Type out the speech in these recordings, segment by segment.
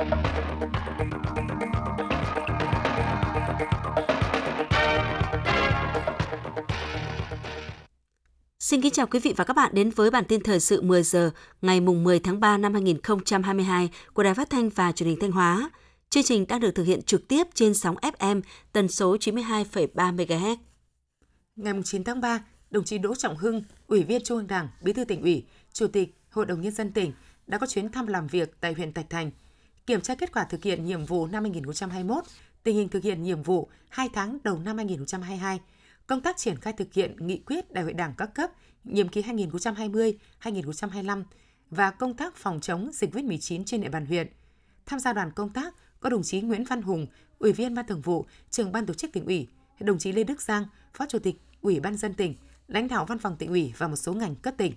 Xin kính chào quý vị và các bạn đến với bản tin thời sự 10 giờ ngày mùng 10 tháng 3 năm 2022 của Đài Phát thanh và Truyền hình Thanh Hóa. Chương trình đang được thực hiện trực tiếp trên sóng FM tần số 92,3 MHz. Ngày 9 tháng 3, đồng chí Đỗ Trọng Hưng, Ủy viên Trung ương Đảng, Bí thư tỉnh ủy, Chủ tịch Hội đồng nhân dân tỉnh đã có chuyến thăm làm việc tại huyện Thạch Thành, kiểm tra kết quả thực hiện nhiệm vụ năm 2021, tình hình thực hiện nhiệm vụ 2 tháng đầu năm 2022, công tác triển khai thực hiện nghị quyết Đại hội Đảng các cấp nhiệm kỳ 2020-2025 và công tác phòng chống dịch COVID-19 trên địa bàn huyện. Tham gia đoàn công tác có đồng chí Nguyễn Văn Hùng, Ủy viên Ban Thường vụ, Trưởng ban Tổ chức tỉnh ủy, đồng chí Lê Đức Giang, Phó Chủ tịch Ủy ban dân tỉnh, lãnh đạo Văn phòng tỉnh ủy và một số ngành cấp tỉnh.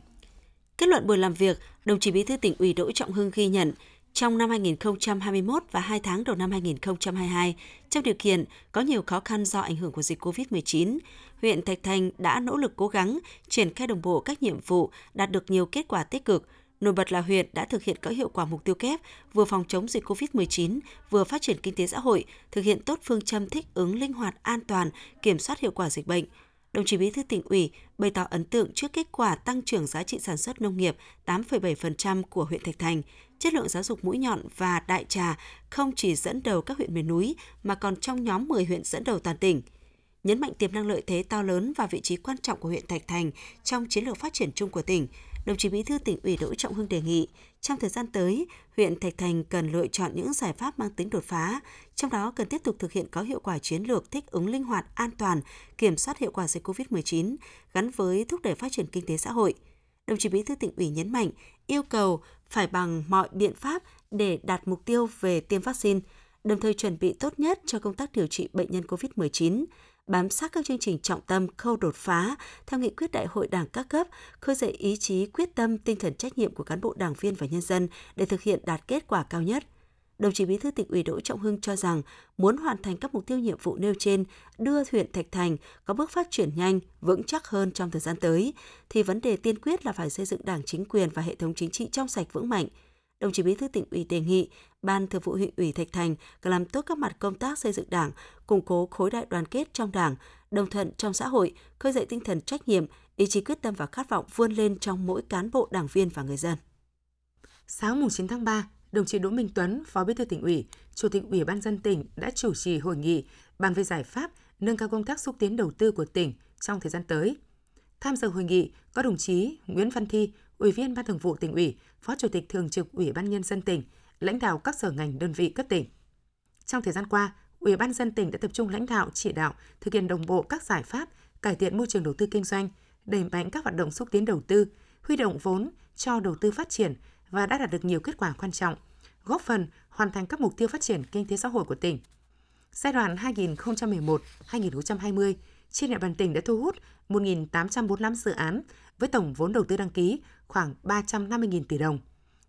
Kết luận buổi làm việc, đồng chí Bí thư tỉnh ủy Đỗ Trọng Hưng ghi nhận trong năm 2021 và 2 tháng đầu năm 2022, trong điều kiện có nhiều khó khăn do ảnh hưởng của dịch COVID-19, huyện Thạch Thành đã nỗ lực cố gắng triển khai đồng bộ các nhiệm vụ, đạt được nhiều kết quả tích cực. Nổi bật là huyện đã thực hiện có hiệu quả mục tiêu kép vừa phòng chống dịch COVID-19, vừa phát triển kinh tế xã hội, thực hiện tốt phương châm thích ứng linh hoạt, an toàn, kiểm soát hiệu quả dịch bệnh – đồng chí Bí thư tỉnh ủy bày tỏ ấn tượng trước kết quả tăng trưởng giá trị sản xuất nông nghiệp 8,7% của huyện Thạch Thành, chất lượng giáo dục mũi nhọn và đại trà không chỉ dẫn đầu các huyện miền núi mà còn trong nhóm 10 huyện dẫn đầu toàn tỉnh. Nhấn mạnh tiềm năng lợi thế to lớn và vị trí quan trọng của huyện Thạch Thành trong chiến lược phát triển chung của tỉnh, đồng chí Bí thư tỉnh ủy Đỗ Trọng Hưng đề nghị trong thời gian tới, huyện Thạch Thành cần lựa chọn những giải pháp mang tính đột phá, trong đó cần tiếp tục thực hiện có hiệu quả chiến lược thích ứng linh hoạt, an toàn, kiểm soát hiệu quả dịch COVID-19 gắn với thúc đẩy phát triển kinh tế xã hội. Đồng chí Bí thư tỉnh ủy nhấn mạnh yêu cầu phải bằng mọi biện pháp để đạt mục tiêu về tiêm vaccine, đồng thời chuẩn bị tốt nhất cho công tác điều trị bệnh nhân COVID-19, bám sát các chương trình trọng tâm khâu đột phá theo nghị quyết đại hội đảng các cấp, khơi dậy ý chí quyết tâm tinh thần trách nhiệm của cán bộ đảng viên và nhân dân để thực hiện đạt kết quả cao nhất. Đồng chí Bí thư tỉnh ủy Đỗ Trọng Hưng cho rằng muốn hoàn thành các mục tiêu nhiệm vụ nêu trên, đưa huyện Thạch Thành có bước phát triển nhanh, vững chắc hơn trong thời gian tới, thì vấn đề tiên quyết là phải xây dựng đảng chính quyền và hệ thống chính trị trong sạch vững mạnh, đồng chí Bí thư tỉnh ủy đề nghị Ban Thường vụ huyện ủy Thạch Thành cần làm tốt các mặt công tác xây dựng Đảng, củng cố khối đại đoàn kết trong Đảng, đồng thuận trong xã hội, khơi dậy tinh thần trách nhiệm, ý chí quyết tâm và khát vọng vươn lên trong mỗi cán bộ đảng viên và người dân. Sáng 9 tháng 3, đồng chí Đỗ Minh Tuấn, Phó Bí thư tỉnh ủy, Chủ tịch Ủy ban dân tỉnh đã chủ trì hội nghị bàn về giải pháp nâng cao công tác xúc tiến đầu tư của tỉnh trong thời gian tới. Tham dự hội nghị có đồng chí Nguyễn Văn Thi, Ủy viên Ban Thường vụ tỉnh ủy, Phó Chủ tịch Thường trực Ủy ban Nhân dân tỉnh, lãnh đạo các sở ngành đơn vị cấp tỉnh. Trong thời gian qua, Ủy ban dân tỉnh đã tập trung lãnh đạo chỉ đạo thực hiện đồng bộ các giải pháp cải thiện môi trường đầu tư kinh doanh, đẩy mạnh các hoạt động xúc tiến đầu tư, huy động vốn cho đầu tư phát triển và đã đạt được nhiều kết quả quan trọng, góp phần hoàn thành các mục tiêu phát triển kinh tế xã hội của tỉnh. Giai đoạn 2011-2020, trên địa bàn tỉnh đã thu hút 1.845 dự án với tổng vốn đầu tư đăng ký khoảng 350.000 tỷ đồng.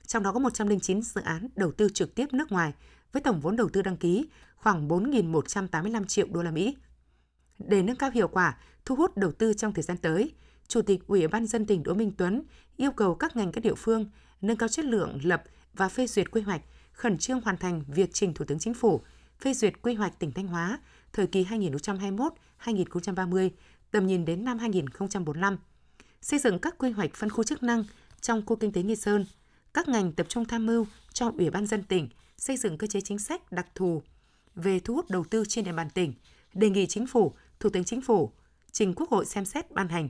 Trong đó có 109 dự án đầu tư trực tiếp nước ngoài với tổng vốn đầu tư đăng ký khoảng 4.185 triệu đô la Mỹ. Để nâng cao hiệu quả thu hút đầu tư trong thời gian tới, Chủ tịch Ủy ban dân tỉnh Đỗ Minh Tuấn yêu cầu các ngành các địa phương nâng cao chất lượng lập và phê duyệt quy hoạch, khẩn trương hoàn thành việc trình Thủ tướng Chính phủ phê duyệt quy hoạch tỉnh Thanh Hóa thời kỳ 2021-2030, tầm nhìn đến năm 2045. Xây dựng các quy hoạch phân khu chức năng trong khu kinh tế Nghi Sơn, các ngành tập trung tham mưu cho Ủy ban dân tỉnh xây dựng cơ chế chính sách đặc thù về thu hút đầu tư trên địa bàn tỉnh, đề nghị chính phủ, Thủ tướng Chính phủ trình Quốc hội xem xét ban hành,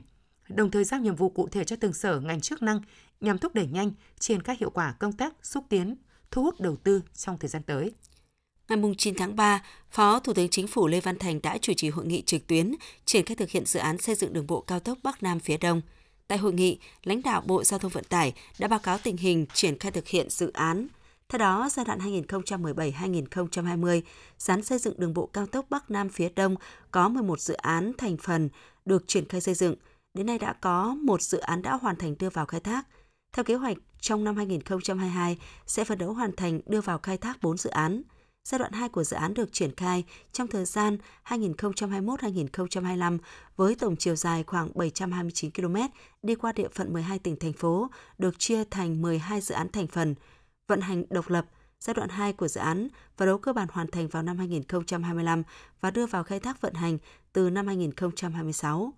đồng thời giao nhiệm vụ cụ thể cho từng sở ngành chức năng nhằm thúc đẩy nhanh triển khai hiệu quả công tác xúc tiến, thu hút đầu tư trong thời gian tới. Ngày 9 tháng 3, Phó Thủ tướng Chính phủ Lê Văn Thành đã chủ trì hội nghị trực tuyến triển khai thực hiện dự án xây dựng đường bộ cao tốc Bắc Nam phía Đông. Tại hội nghị, lãnh đạo Bộ Giao thông Vận tải đã báo cáo tình hình triển khai thực hiện dự án. Theo đó, giai đoạn 2017-2020, dự xây dựng đường bộ cao tốc Bắc Nam phía Đông có 11 dự án thành phần được triển khai xây dựng. Đến nay đã có một dự án đã hoàn thành đưa vào khai thác. Theo kế hoạch, trong năm 2022 sẽ phấn đấu hoàn thành đưa vào khai thác 4 dự án – Giai đoạn 2 của dự án được triển khai trong thời gian 2021-2025 với tổng chiều dài khoảng 729 km đi qua địa phận 12 tỉnh thành phố, được chia thành 12 dự án thành phần, vận hành độc lập. giai đoạn 2 của dự án và đấu cơ bản hoàn thành vào năm 2025 và đưa vào khai thác vận hành từ năm 2026.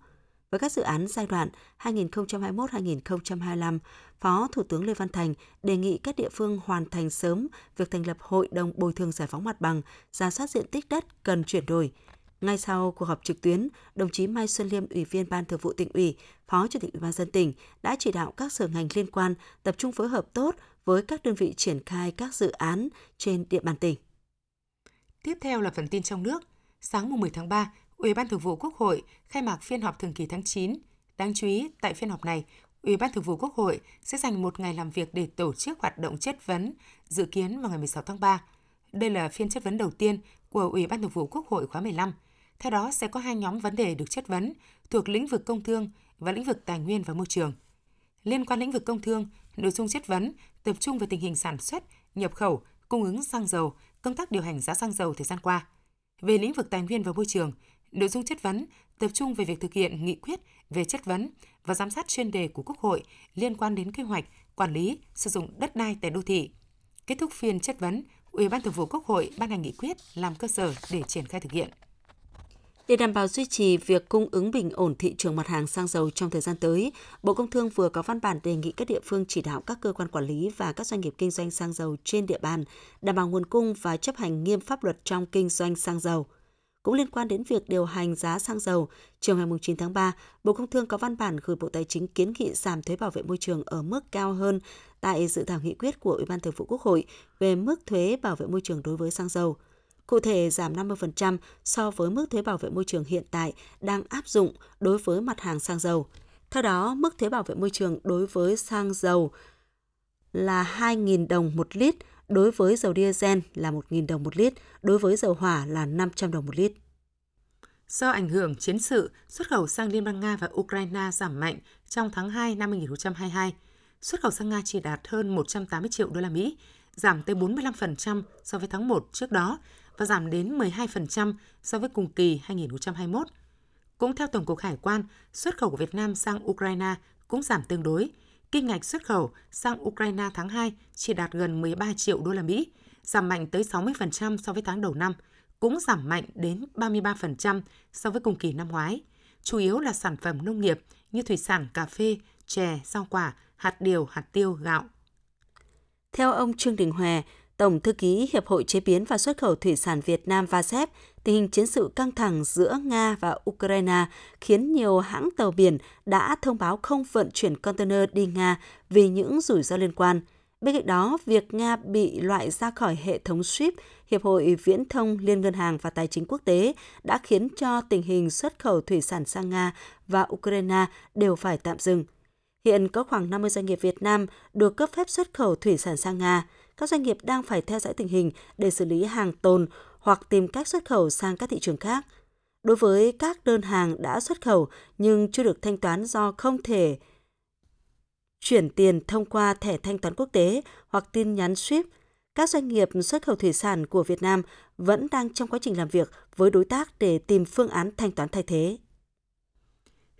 Với các dự án giai đoạn 2021-2025, Phó Thủ tướng Lê Văn Thành đề nghị các địa phương hoàn thành sớm việc thành lập Hội đồng bồi thường giải phóng mặt bằng, ra soát diện tích đất cần chuyển đổi. Ngay sau cuộc họp trực tuyến, đồng chí Mai Xuân Liêm, Ủy viên Ban Thường vụ tỉnh ủy, Phó Chủ tịch Ủy ban dân tỉnh đã chỉ đạo các sở ngành liên quan tập trung phối hợp tốt với các đơn vị triển khai các dự án trên địa bàn tỉnh. Tiếp theo là phần tin trong nước. Sáng 10 tháng 3, Ủy ban Thường vụ Quốc hội khai mạc phiên họp thường kỳ tháng 9. Đáng chú ý, tại phiên họp này, Ủy ban Thường vụ Quốc hội sẽ dành một ngày làm việc để tổ chức hoạt động chất vấn, dự kiến vào ngày 16 tháng 3. Đây là phiên chất vấn đầu tiên của Ủy ban Thường vụ Quốc hội khóa 15. Theo đó sẽ có hai nhóm vấn đề được chất vấn thuộc lĩnh vực công thương và lĩnh vực tài nguyên và môi trường. Liên quan lĩnh vực công thương, nội dung chất vấn tập trung về tình hình sản xuất, nhập khẩu, cung ứng xăng dầu, công tác điều hành giá xăng dầu thời gian qua. Về lĩnh vực tài nguyên và môi trường, nội dung chất vấn tập trung về việc thực hiện nghị quyết về chất vấn và giám sát chuyên đề của Quốc hội liên quan đến kế hoạch, quản lý, sử dụng đất đai tại đô thị. Kết thúc phiên chất vấn, Ủy ban Thường vụ Quốc hội ban hành nghị quyết làm cơ sở để triển khai thực hiện. Để đảm bảo duy trì việc cung ứng bình ổn thị trường mặt hàng xăng dầu trong thời gian tới, Bộ Công Thương vừa có văn bản đề nghị các địa phương chỉ đạo các cơ quan quản lý và các doanh nghiệp kinh doanh xăng dầu trên địa bàn đảm bảo nguồn cung và chấp hành nghiêm pháp luật trong kinh doanh xăng dầu. Cũng liên quan đến việc điều hành giá xăng dầu, chiều ngày 9 tháng 3, Bộ Công Thương có văn bản gửi Bộ Tài chính kiến nghị giảm thuế bảo vệ môi trường ở mức cao hơn tại dự thảo nghị quyết của Ủy ban Thường vụ Quốc hội về mức thuế bảo vệ môi trường đối với xăng dầu – Cụ thể giảm 50% so với mức thuế bảo vệ môi trường hiện tại đang áp dụng đối với mặt hàng xăng dầu. Theo đó, mức thuế bảo vệ môi trường đối với xăng dầu là 2.000 đồng một lít, đối với dầu diesel là 1.000 đồng một lít, đối với dầu hỏa là 500 đồng một lít. Do ảnh hưởng chiến sự, xuất khẩu sang Liên bang Nga và Ukraine giảm mạnh trong tháng 2 năm 2022. Xuất khẩu sang Nga chỉ đạt hơn 180 triệu đô la Mỹ, giảm tới 45% so với tháng 1 trước đó và giảm đến 12% so với cùng kỳ 2021. Cũng theo Tổng cục Hải quan, xuất khẩu của Việt Nam sang Ukraine cũng giảm tương đối. Kinh ngạch xuất khẩu sang Ukraine tháng 2 chỉ đạt gần 13 triệu đô la Mỹ, giảm mạnh tới 60% so với tháng đầu năm, cũng giảm mạnh đến 33% so với cùng kỳ năm ngoái. Chủ yếu là sản phẩm nông nghiệp như thủy sản, cà phê, chè, rau quả, hạt điều, hạt tiêu, gạo. Theo ông Trương Đình Hòe, Tổng thư ký Hiệp hội Chế biến và Xuất khẩu Thủy sản Việt Nam VASEP, tình hình chiến sự căng thẳng giữa Nga và Ukraine khiến nhiều hãng tàu biển đã thông báo không vận chuyển container đi Nga vì những rủi ro liên quan. Bên cạnh đó, việc Nga bị loại ra khỏi hệ thống SWIFT, Hiệp hội Viễn thông Liên ngân hàng và Tài chính quốc tế đã khiến cho tình hình xuất khẩu thủy sản sang Nga và Ukraine đều phải tạm dừng. Hiện có khoảng 50 doanh nghiệp Việt Nam được cấp phép xuất khẩu thủy sản sang Nga các doanh nghiệp đang phải theo dõi tình hình để xử lý hàng tồn hoặc tìm cách xuất khẩu sang các thị trường khác. Đối với các đơn hàng đã xuất khẩu nhưng chưa được thanh toán do không thể chuyển tiền thông qua thẻ thanh toán quốc tế hoặc tin nhắn SWIFT, các doanh nghiệp xuất khẩu thủy sản của Việt Nam vẫn đang trong quá trình làm việc với đối tác để tìm phương án thanh toán thay thế.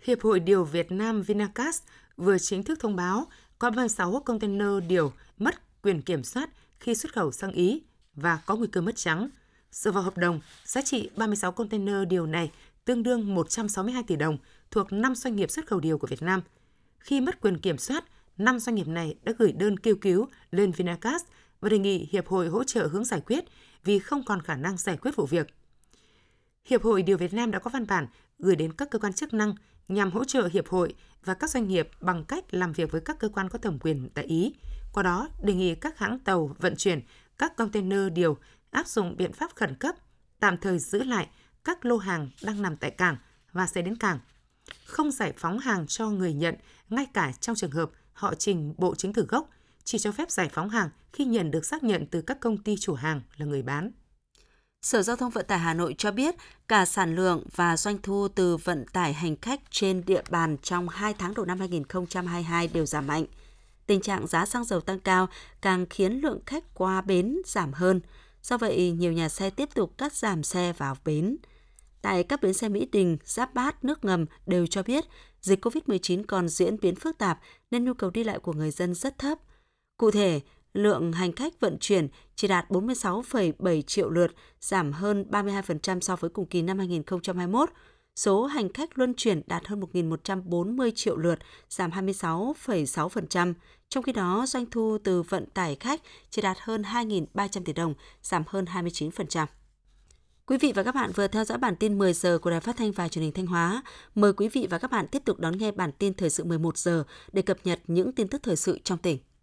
Hiệp hội Điều Việt Nam Vinacast vừa chính thức thông báo có 36 container điều mất quyền kiểm soát khi xuất khẩu sang Ý và có nguy cơ mất trắng. Dựa vào hợp đồng, giá trị 36 container điều này tương đương 162 tỷ đồng thuộc 5 doanh nghiệp xuất khẩu điều của Việt Nam. Khi mất quyền kiểm soát, 5 doanh nghiệp này đã gửi đơn kêu cứu lên Vinacast và đề nghị Hiệp hội hỗ trợ hướng giải quyết vì không còn khả năng giải quyết vụ việc. Hiệp hội Điều Việt Nam đã có văn bản gửi đến các cơ quan chức năng nhằm hỗ trợ Hiệp hội và các doanh nghiệp bằng cách làm việc với các cơ quan có thẩm quyền tại Ý, qua đó đề nghị các hãng tàu vận chuyển các container điều áp dụng biện pháp khẩn cấp, tạm thời giữ lại các lô hàng đang nằm tại cảng và sẽ đến cảng. Không giải phóng hàng cho người nhận ngay cả trong trường hợp họ trình bộ chứng từ gốc, chỉ cho phép giải phóng hàng khi nhận được xác nhận từ các công ty chủ hàng là người bán. Sở Giao thông Vận tải Hà Nội cho biết cả sản lượng và doanh thu từ vận tải hành khách trên địa bàn trong 2 tháng đầu năm 2022 đều giảm mạnh. Tình trạng giá xăng dầu tăng cao càng khiến lượng khách qua bến giảm hơn. Do vậy, nhiều nhà xe tiếp tục cắt giảm xe vào bến. Tại các bến xe Mỹ Đình, Giáp Bát, nước ngầm đều cho biết dịch COVID-19 còn diễn biến phức tạp nên nhu cầu đi lại của người dân rất thấp. Cụ thể, lượng hành khách vận chuyển chỉ đạt 46,7 triệu lượt, giảm hơn 32% so với cùng kỳ năm 2021. Số hành khách luân chuyển đạt hơn 1.140 triệu lượt, giảm 26,6%. Trong khi đó, doanh thu từ vận tải khách chỉ đạt hơn 2.300 tỷ đồng, giảm hơn 29%. Quý vị và các bạn vừa theo dõi bản tin 10 giờ của Đài Phát thanh và Truyền hình Thanh Hóa. Mời quý vị và các bạn tiếp tục đón nghe bản tin thời sự 11 giờ để cập nhật những tin tức thời sự trong tỉnh.